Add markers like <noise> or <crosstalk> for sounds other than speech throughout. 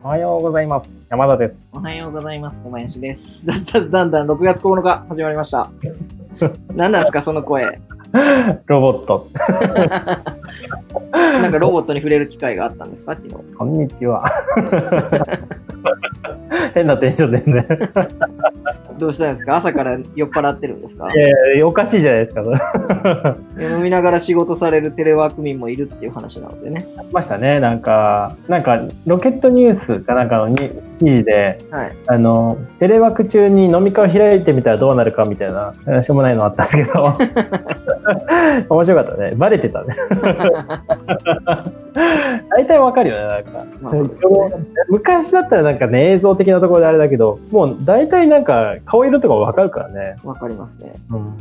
おはようございます。山田です。おはようございます。小林です。<laughs> だんだん6月9日始まりました。<laughs> 何なんですか、その声。ロボット。<laughs> なんかロボットに触れる機会があったんですか、昨日。こんにちは。変なテンションですね。どうしたんですか？朝から酔っ払ってるんですか？いやいやおかしいじゃないですか。それ <laughs> 飲みながら仕事されるテレワーク民もいるっていう話なのでね。ありましたね。なんか、なんか、ロケットニュースかなんかのに記事で、はい。あの、テレワーク中に飲み会を開いてみたらどうなるかみたいな、しょうもないのあったんですけど、<laughs> 面白かったね。バレてたね。大体わかるよね、なんか。まあね。昔だったらなんかね、映像的なところであれだけど、もう大体なんか顔色とかわかるからね。わかりますね。うん。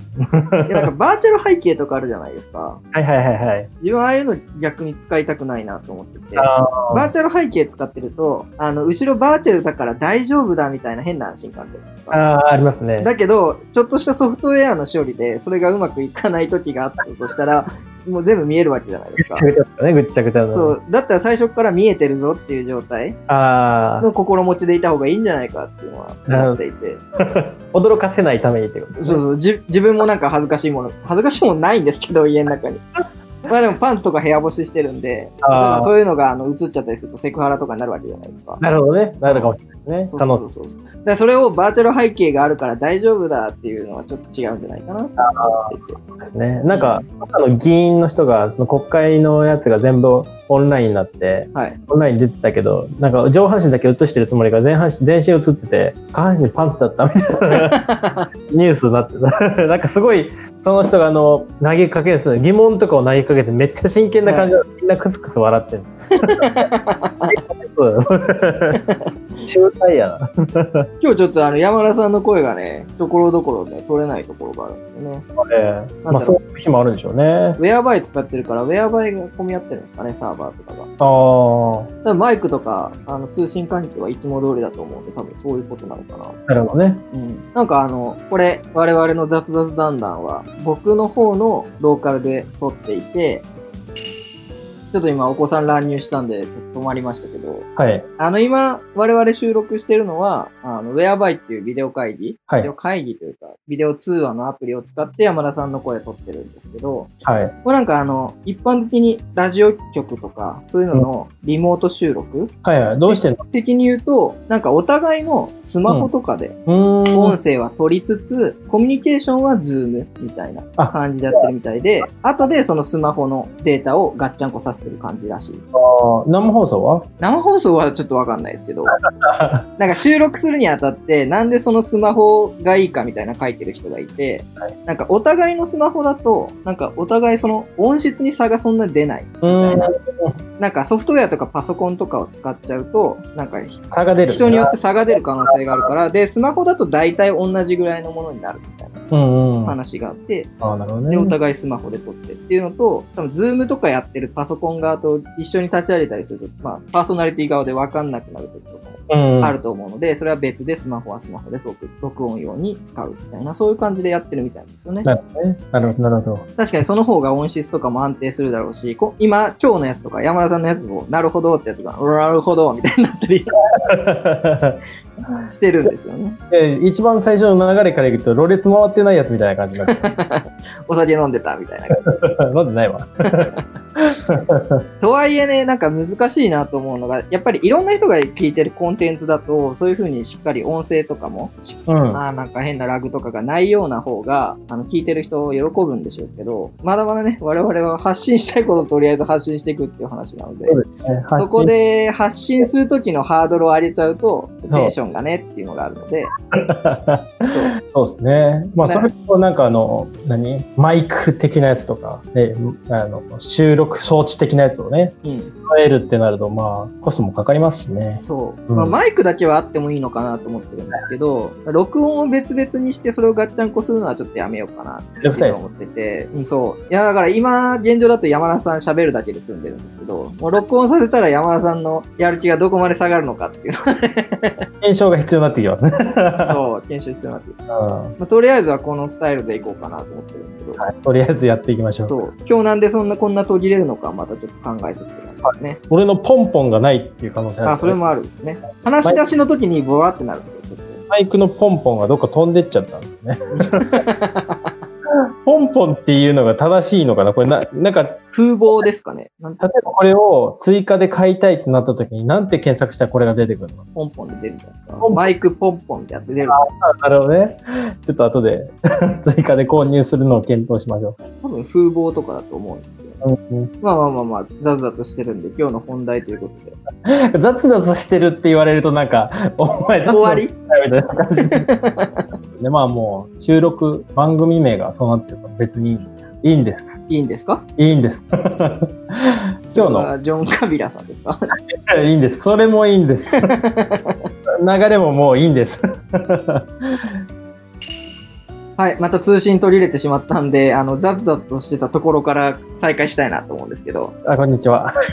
でなんかバーチャル背景とかあるじゃないですか。はいはいはいはい。自分はああいうの逆に使いたくないなと思ってて。あバーチャル背景使ってると、あの、後ろバーチャルだから大丈夫だみたいな変な安心感じゃないですか。あー、ありますね。だけど、ちょっとしたソフトウェアの処理で、それがうまくいかない時があったとしたら、もう全部見えるわけじゃないですかぐっちゃ。ぐちゃね、ぐっちゃぐちゃの。そう。だったら最初から見えてるぞっていう状態あの心持ちでいた方がいいんじゃないかっていうのは思っていて。あ、<laughs> 驚かせないためにってことね。そうそう。じ自分もなんか恥ずかしいもの、恥ずかしいものないんですけど、家の中に。<laughs> まあでもパンツとか部屋干ししてるんで、そういうのがあの映っちゃったりするとセクハラとかになるわけじゃないですか。なるほどね。なるかもしれないね。そうそうそうそそれをバーチャル背景があるから大丈夫だっていうのはちょっと違うんじゃないかなと思っていて。ですね。なんか、あの議員の人が、その国会のやつが全部オンラインになって、はい。オンラインに出てたけど、なんか上半身だけ映してるつもりが全半身、全身映ってて、下半身パンツだったみたいな <laughs> ニュースになってた。<laughs> なんかすごい、その人があの、投げかけですよ疑問とかを投げかけてめっちゃ真剣な感じで、みんなクスクス笑ってる。<laughs> そうだよ。中退やな。<laughs> 今日ちょっとあの山田さんの声がね、ところどころね、取れないところがあるんですよね。ええなんだろうまあそういう日もあるんでしょうね。ウェアバイ使ってるから、ウェアバイが混み合ってるんですかね、サーバーとかが。あだからマイクとか、あの、通信環境はいつも通りだと思うんで、多分そういうことなのかな。あ、なるほどね。うん。なんかあの、これ、我々の雑雑談談は、僕の方のローカルで撮っていて、ちょっと今お子さん乱入したんで、ちょっと止まりましたけど、はい。あの今、我々収録してるのは、あの、 Whereby っていうビデオ会議、はいビデオ会議というか、ビデオ通話のアプリを使って山田さんの声撮ってるんですけど、はい。これなんかあの、一般的にラジオ局とか、そういうののリモート収録、はいはい。どうしてんの？的に言うと、なんかお互いのスマホとかでうーん。音声は取りつつ、コミュニケーションは Zoom みたいなあ感じでやってるみたいで、後でそのスマホのデータをガッチャンコさせてる感じらしい。あー生放送は？生放送はちょっとわかんないですけど、<laughs> なんか収録するにあたって、なんでそのスマホがいいかみたいな書いてる人がいて、はいなんかお互いのスマホだと、なんかお互いその音質に差がそんな出ない。うーん。なんかソフトウェアとかパソコンとかを使っちゃうと、なんかひ差が出る。人によって差が出る可能性があるから、で、スマホだと大体同じぐらいのものになる話があって、で、おね。互いスマホで撮ってっていうのと、多分、 Zoom とかやってるパソコン側と一緒に立ち上げたりすると、まあ、パーソナリティ側で分かんなくなる時とかもうん。あると思うので、それは別でスマホはスマホで録録音用に使うみたいな、そういう感じでやってるみたいですよね。なるほどね。なるほど、なるほど。確かにその方が音質とかも安定するだろうし、こ今、今日のやつとか、山田さんのやつも、なるほどってやつが、なるほどみたいになったり <laughs> してるんですよね。で一番最初の流れからいくと、ろれつ回ってないやつみたいな感じになって <laughs> お酒飲んでたみたいな。る。<laughs> 飲んでないわ。<laughs> とはいえね、なんか難しいなと思うのが、やっぱりいろんな人が聞いてるコンテンツだと、そういう風にしっかり音声とかも、うん。あーなんか変なラグとかがないような方が、あの、聞いてる人を喜ぶんでしょうけど、まだまだね、我々は発信したいことをとりあえず発信していくっていう話なので、そね。そこで発信するときのハードルを上げちゃうと、テンションがねっていうのがあるので、<laughs> そう。そうですね。まあ、ねそれとなんかあの、何？マイク的なやつとか、ね、あの収録装置的なやつをね、うん。使えるってなると、まあ、コストもかかりますしね。そう。うんまあ、マイクだけはあってもいいのかなと思ってるんですけど、録音を別々にしてそれをガッチャンコするのはちょっとやめようかなって思ってて、うん、そう。いや、だから今、現状だと山田さん喋るだけで済んでるんですけど、もう録音させたら山田さんのやる気がどこまで下がるのかっていうのはね、<laughs> 検証が必要になってきますね。そう、研修必要になってくる。うんまあ、とりあえずはこのスタイルでいこうかなと思思ってるんですけど、はい、とりあえずやっていきましょう。そう。今日なんでそんな、こんな途切れるのか、またちょっと考えてってですね。俺のポンポンがないっていう可能性ある、あ、それもあるんですね。話し出しの時にブワーってなるんですよ。マイクのポンポンがどっか飛んでっちゃったんですよね。<laughs> ポンポンっていうのが正しいのかな？これな、なんか、例え風貌ですかね？なんてばこれを追加で買いたいってなった時に、なんて検索したらこれが出てくるの？ポンポンで出るんじゃないですかポンポ。ンマイクポンポンってやって出る。なるほどね。ちょっと後で <laughs> 追加で購入するのを検討しましょ多分風貌とかだと思うんですけど。まあまあまあまあ、ザズザズしてるんで、今日の本題ということで。うん、雑々してるって言われるとなんか、お前雑々終わりみたいな感じ。で、まあもう収録、番組名がそうなってるから別にいいんです。いいんですか？いいんです。<laughs> 今日の、はジョン・カビラさんですか？<laughs> いいんです。それもいいんです。<laughs> 流れももういいんです。はい、また通信途切れてしまったんで、あの、ザズザズとしてたところから再開したいなと思うんですけど。あ、こんにちは。<laughs>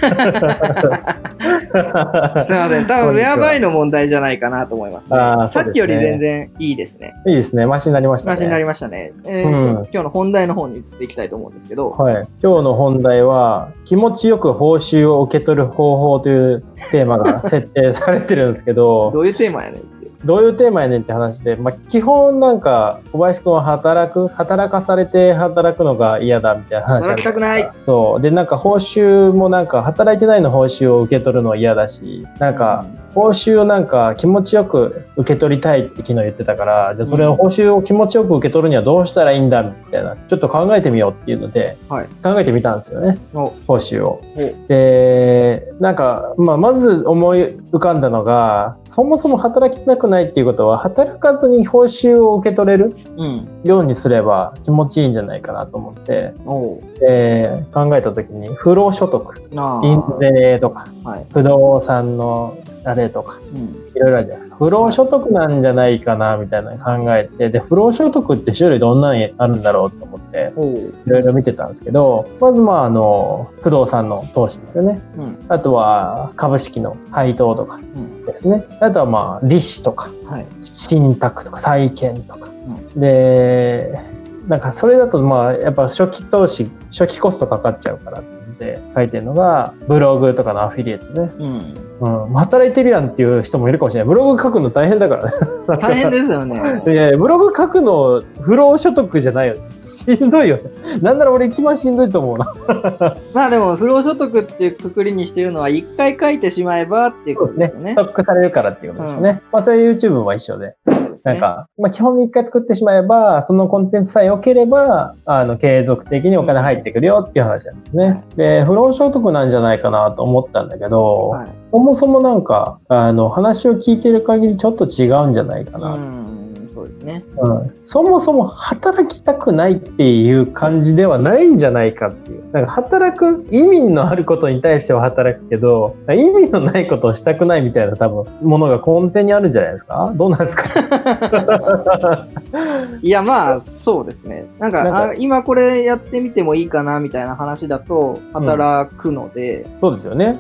すいません。多分、ウェアバイの問題じゃないかなと思います、ねあねさっきより全然いいですね。いいですね。マシになりましたね。話になりましたね。えーうん今日の本題の方に移っていきたいと思うんですけど、はい。今日の本題は、気持ちよく報酬を受け取る方法というテーマが設定されてるんですけど、<laughs> どういうテーマやねん。どういうテーマやねんって話で、まあ、基本なんか、小林くんは働く、働かされて働くのが嫌だみたいな話働きたくない。そう。で、なんか報酬もなんか、働いてないの報酬を受け取るのは嫌だし、なんか、報酬をなんか気持ちよく受け取りたいって昨日言ってたから、じゃあそれを報酬を気持ちよく受け取るにはどうしたらいいんだみたいな、ちょっと考えてみようっていうので、はい考えてみたんですよね、お報酬を。おで、なんか、まあ、まず思い浮かんだのが、そもそも働きたくないっていうことは、働かずに報酬を受け取れるうん。ようにすれば気持ちいいんじゃないかなと思って、で考えた時に、不労所得。印税とか、はい。不動産のあれとか、うん。いろいろあるじゃないですか。不労所得なんじゃないかな、みたいなの考えて、で、不労所得って種類どんなにあるんだろうと思って。いろいろ見てたんですけど、まずまあ、あの、不動産の投資ですよね。うん。あとは、株式の配当とかうん。ですね。あとはまあ、利子とか、はい。信託とか、債券とか。うで、なんかそれだとまあ、やっぱ初期投資、初期コストかかっちゃうからって書いてるのが、ブログとかのアフィリエイトね。うん。うん、働いてるやんっていう人もいるかもしれない。ブログ書くの大変だからね。<laughs> 大変ですよね。いやいやブログ書くの不労所得じゃないよね。しんどいよね。なんなら俺一番しんどいと思うな。<laughs> まあでも、不労所得っていうくくりにしてるのは、一回書いてしまえばっていうことですよねス。トックされるからっていうことですね。まあそれ YouTube も一緒で。ね。なんか、まあ基本に一回作ってしまえば、そのコンテンツさえ良ければ、あの、継続的にお金入ってくるよっていう話なんですよね。で、不労所得なんじゃないかなと思ったんだけど、はい。そもそもなんか、あの、話を聞いてる限りちょっと違うんじゃないかな。うん。そうですね。うんそもそも働きたくないっていう感じではないんじゃないかっていう。なんか働く意味のあることに対しては働くけど、意味のないことをしたくないみたいな多分ものが根底にあるんじゃないですか？どうなんですか？<laughs> いや、まあ、そうですね。なんか、今これやってみてもいいかなみたいな話だと、働くので、そうですよね。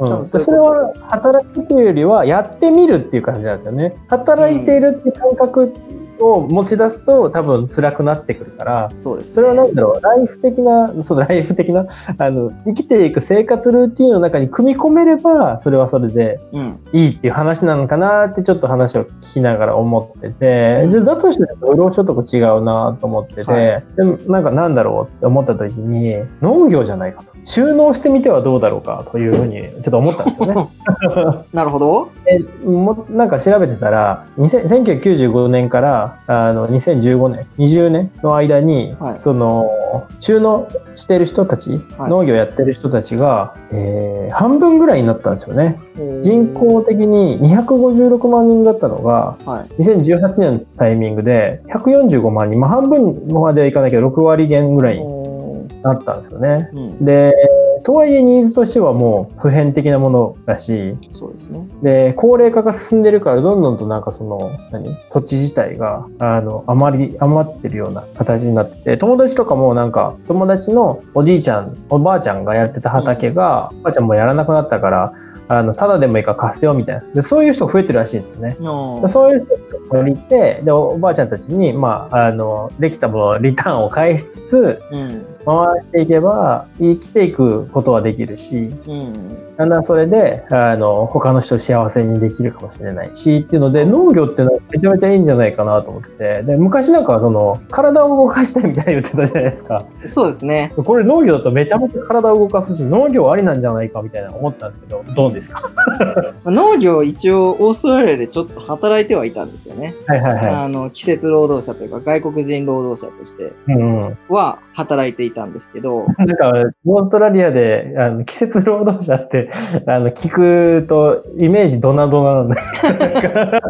うん。それは働くというよりはやってみるっていう感じなんですよね。働いているっていう感覚を持ち出すと多分辛くなってくるから、そうです、ね。それは何だろう、ライフ的な、そう、ライフ的な、あの、生きていく生活ルーティンの中に組み込めれば、それはそれでうん。いいっていう話なのかなってちょっと話を聞きながら思ってて、うんじゃあだとして不労所得違うなと思ってて、はいでもなんかなんだろうって思った時に、農業じゃないかと。収納してみてはどうだろうかというふうにちょっと思ったんですよね。<laughs> なるほど。でもなんか調べてたら2000 1995年からあの2015年20年の間に、はいその収納してる人たち、はい農業やってる人たちが、えー半分ぐらいになったんですよね人口的に256万人だったのがはい。2018年のタイミングで145万人、まあ、半分まではいかないけど6割減ぐらいになったんですよね。うん。でとはいえニーズとしてはもう普遍的なものだしそうですね。で、高齢化が進んでるから、どんどんとなんかその、何？土地自体が、あの、あまり余ってるような形になってて、友達とかもなんか、友達のおじいちゃん、おばあちゃんがやってた畑が、おばあちゃんもやらなくなったから、あの、ただでもいいから貸すよみたいな。で、そういう人が増えてるらしいんですよね。そういう人を借りて、で、おばあちゃんたちに、まあ、あの、できたもの、リターンを返しつつ、うん。回していけば、生きていくことはできるし、うん。なんだそれで、あの、他の人を幸せにできるかもしれないし、っていうので、農業っていうのはめちゃめちゃいいんじゃないかなと思ってて、で、昔なんかはその、体を動かしたいみたいに言ってたじゃないですか。そうですね。これ農業だとめちゃめちゃ体を動かすし、農業ありなんじゃないかみたいな思ったんですけど、どうですか？<laughs> 農業一応オーストラリアでちょっと働いてはいたんですよね。はいはいはあの、季節労働者というか外国人労働者としてい。うんうん。は働いていたんですけど、なんか、オーストラリアで、あの、季節労働者って、<laughs> あの、聞くと、イメージドナドナなんだ <laughs>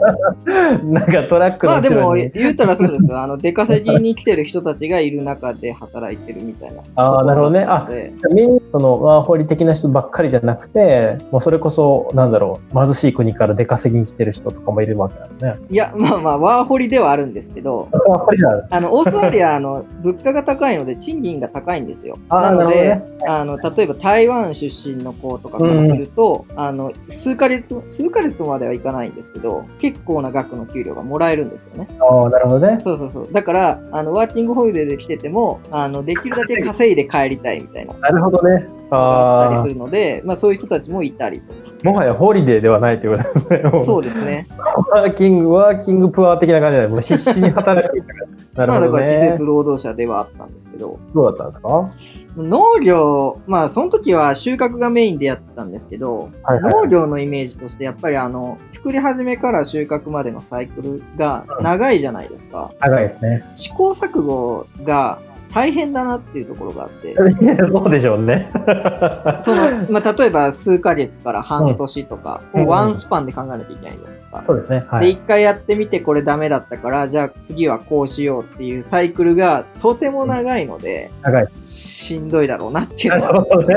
なんかトラックのまあでも。言うたらそうですよ。あの、出稼ぎに来てる人たちがいる中で働いてるみたいな。あーなるほどねところだったのでみんな、その、ワーホリ的な人ばっかりじゃなくて、もうそれこそ、なんだろう、貧しい国から出稼ぎに来てる人とかもいるわけだよね。いや、まあまあ、ワーホリではあるんですけど、ワーホリだ。あの、オーストラリア、あの、物価が高いので、賃金が高いんですよ。なので、なるあの、例えば台湾出身の子とかからすると、あの、数ヶ月、数ヶ月とまではいかないんですけど、結構な額の給料がもらえるんですよね。ああ、なるほどね。そうそうそう。だから、あの、ワーキングホリデーで来てても、あの、できるだけ稼いで帰りたいみたいなのなるほどね。があったりあするので、まあそういう人たちもいたりとか。あ、もはやホリデーではないということですね。もそうですね。ワーキング、ワーキングプア的な感じで、もう必死に働いていたから。なまあだから季。節労働者ではあったんですけど、どうだったんですか？は農業、まあその時は収穫がメインでやってたんですけど、いはい。農業のイメージとしてやっぱりあの、作り始めから収穫までのサイクルが長いじゃないですか。長いですね。試行錯誤が大変だなっていうところがあって、<laughs> そうでしょうね。<laughs> その、まあ例えば数ヶ月から半年とかうんをワンスパンで考えなきゃいけないじゃないですか。そうですね。はで、い。一回やってみてこれダメだったから、じゃあ次はこうしようっていうサイクルがとても長いので、長い。しんどいだろうなっていうなのは <laughs> ね。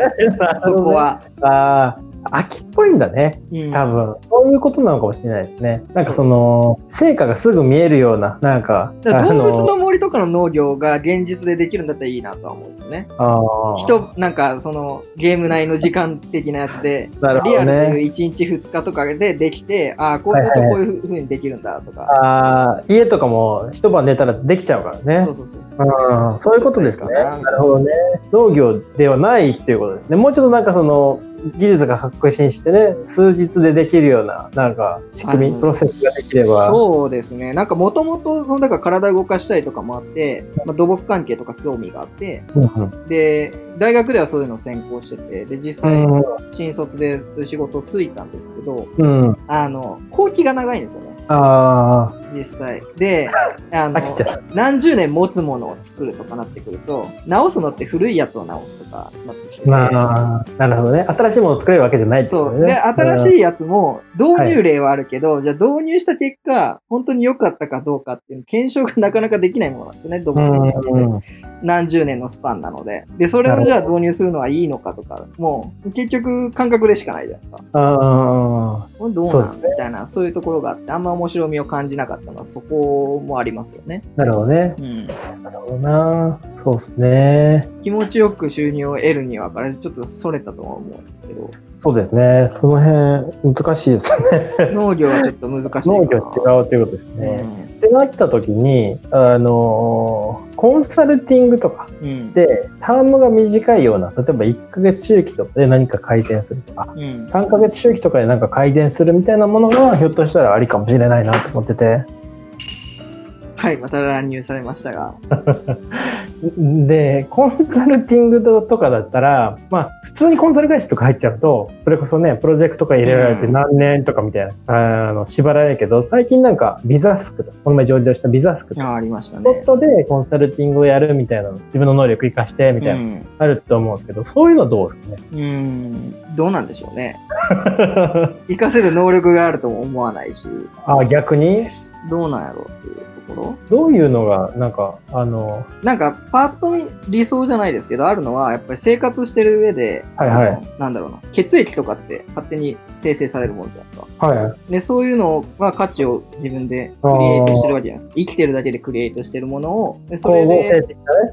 そこ。は。ああ、秋っぽいんだね。うん多分。そういうことなのかもしれないですね。なんかその、成果がすぐ見えるような、なんか、動物あの森とかの農業が現実でできるんだったらいいなとは思うんですよね。人、なんかそのゲーム内の時間的なやつで、なるほどリアルでいうね。1日2日とかでできて、ああ、こうするとこういう風にできるんだとか。ああ、家とかも一晩寝たらできちゃうからねそう。そうそう。うん、そういうことですね。なるほどね。農業ではないっていうことですね。もうちょっとなんかその、技術が革新してね、数日でできるような、なんか、仕組み、プロセスができれば。そうですね。なんかもともと、その、だから体動かしたいとかもあって、まあ、土木関係とか興味があって、うんうんで、大学ではそういうのを専攻してて、で、実際、うん新卒で仕事ついたんですけど、うん。あの、後期が長いんですよね。あ実際。で、ああ、の。何十年持つものを作るとかなってくると、直すのって古いやつを直すとかなってきあ、なるほどね。新しいものを作れるわけじゃないってことそう。で、新しい。いやつも導入例はあるけど、じゃあ導入した結果、本当に良かったかどうかっていう検証がなかなかできないものなんですよね、土木うん的なのって。何十年のスパンなので。で、それをじゃあ導入するのはいいのかとか、もう結局感覚でしかないじゃないですか。あこれどうなん？みたいな、そういうところがあって、あんま面白みを感じなかったのはそこもありますよね。あ、なるほどね。うん。なるほどな。そうですね。気持ちよく収入を得るには、からちょっとそれたとは思うんですけど、そうですね。その辺、難しいですね。<laughs> 農業はちょっと難しい。農業違うということですね。うんなった時に、あのーコンサルティングとかうん。で、タームが短いような、例えば1ヶ月周期とかで何か改善するとか、うん。3ヶ月周期とかで何か改善するみたいなものが、ひょっとしたらありかもしれないなと思ってて。はい、また乱入されましたが。<laughs> で、コンサルティングとかだったら、まあ、普通にコンサル会社とか入っちゃうと、それこそね、プロジェクトが入れられてうん。何年とかみたいな、あの、縛られるけど、最近なんか、ビザスクとか、この前上場したビザスクとか、あありましたちょっね。とでコンサルティングをやるみたいなの、自分の能力活かしてみたいな、うん。あると思うんですけど、そういうのどうですかね？うん、どうなんでしょうね。<laughs> 活かせる能力があるとも思わないし、あ、逆に？どうなんやろうっていう。ところ？どういうのが、なんか、あの、なんか、パッと見、理想じゃないですけど、あるのは、やっぱり生活してる上で、はいはいなんだろうな、血液とかって勝手に生成されるものじゃないですか。はい。で、そういうのは価値を自分でクリエイトしてるわけじゃないですか。生きてるだけでクリエイトしてるものを、でそれで。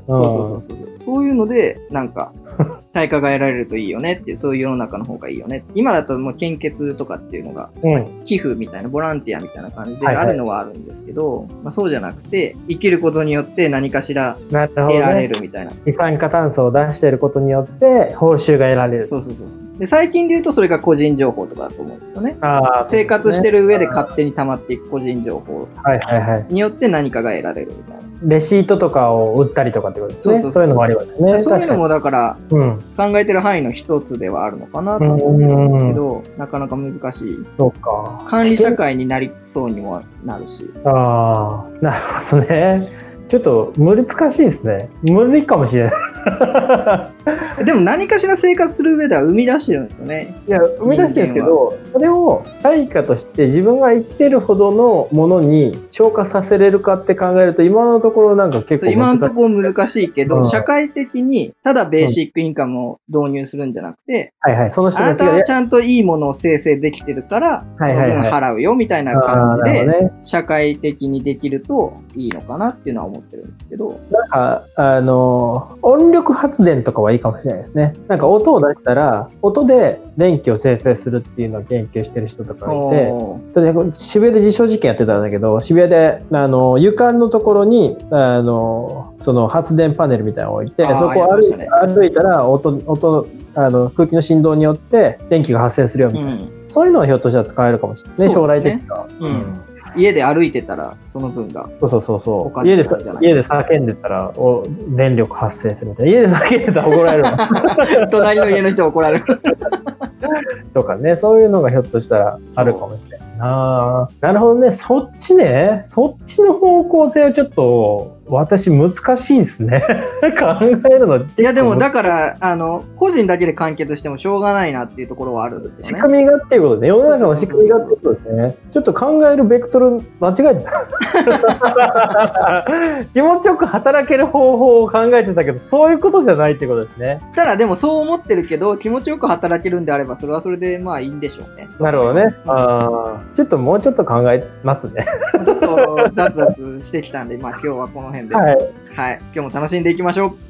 そうそうそうそう。そういうので、なんか、<laughs> 対価が得られるといいよねっていう、そういう世の中の方がいいよね。今だともう献血とかっていうのが、うん。寄付みたいな、ボランティアみたいな感じではいはいあるのはあるんですけど、まあ、そうじゃなくて、生きることによって何かしら得られね。るみたいな。二酸化炭素を出していることによって、報酬が得られる。そうそうそう。で、最近で言うとそれが個人情報とかだと思うんですよね。あー生活してる上で勝は手に溜まっていく個人情報いはいはい。によって何かが得られるみたいな。レシートとかを売ったりとかってことですね。そうそうそういうのもありますよね。そういうのもだから。うん。考えてる範囲の一つではあるのかなとう思うんですんけ。ど、なかなか難しい。そうか。管理社会になりそうにもなるし。ああ、なるほどね。ちょっと難しいですね。無理かもしれない。<laughs> でも何かしら生活する上では生み出してるんですよね。いや、生み出してるんですけど、それを対価として自分が生きてるほどのものに消化させれるかって考えると、今のところなんか結そう構難しい。今のところ難しいけど、うん社会的にただベーシックインカムを導入するんじゃなくて、はいはい、その人あなたたちがはちゃんといいものを生成できてるから、その分はいはいはい払うよみたいなあ感じで、ね。社会的にできるといいのかなっていうのは思ってるんですけど、なんか、あの、音力発電とかはいいかもしれないですね。なんか音を出したら、音で電気を生成するっていうのを研究してる人とかがいて、渋谷で実証実験やってたんだけど渋谷であの床のところにあのその発電パネルみたいなのを置いてそこを歩ね。歩いたら音音あの空気の振動によって電気が発生するよみたいな、うん。そういうのはひょっとしたら使えるかもしれない。ねそう将来的には、うん家で歩いてたら、その分が。そうそうそうそう。家で家で叫んでたらお電力発生するみたいな。家で叫んでたら怒られる。わ <laughs> 隣の家の人怒られる。<laughs> とかねそういうのがひょっとしたらあるかもしれないな。なるほどね。そっちね。そっちの方向性はちょっと私難しいですね。<laughs> 考えるのい。や、でも、だかから、あの、個人だけで完結してもしょうがないなっていうところはあるんです仕よね。組みがっていうことで世の中の仕組みがってことですね。ちょっと考えるベクトル間違えてた気持ちよく働ける方法を考えてたけどそういうことじゃないってことですね。ただ、でもそう思ってるけど、気持ちよく働けるんであれば、それはそれでまあいいんでしょうね。なるほどね。うん。あー。ちょっともうちょっと考えますね。ちょっとザツザツしてきたんで、まあ今日はこの辺で。はい。はい今日も楽しんでいきましょう。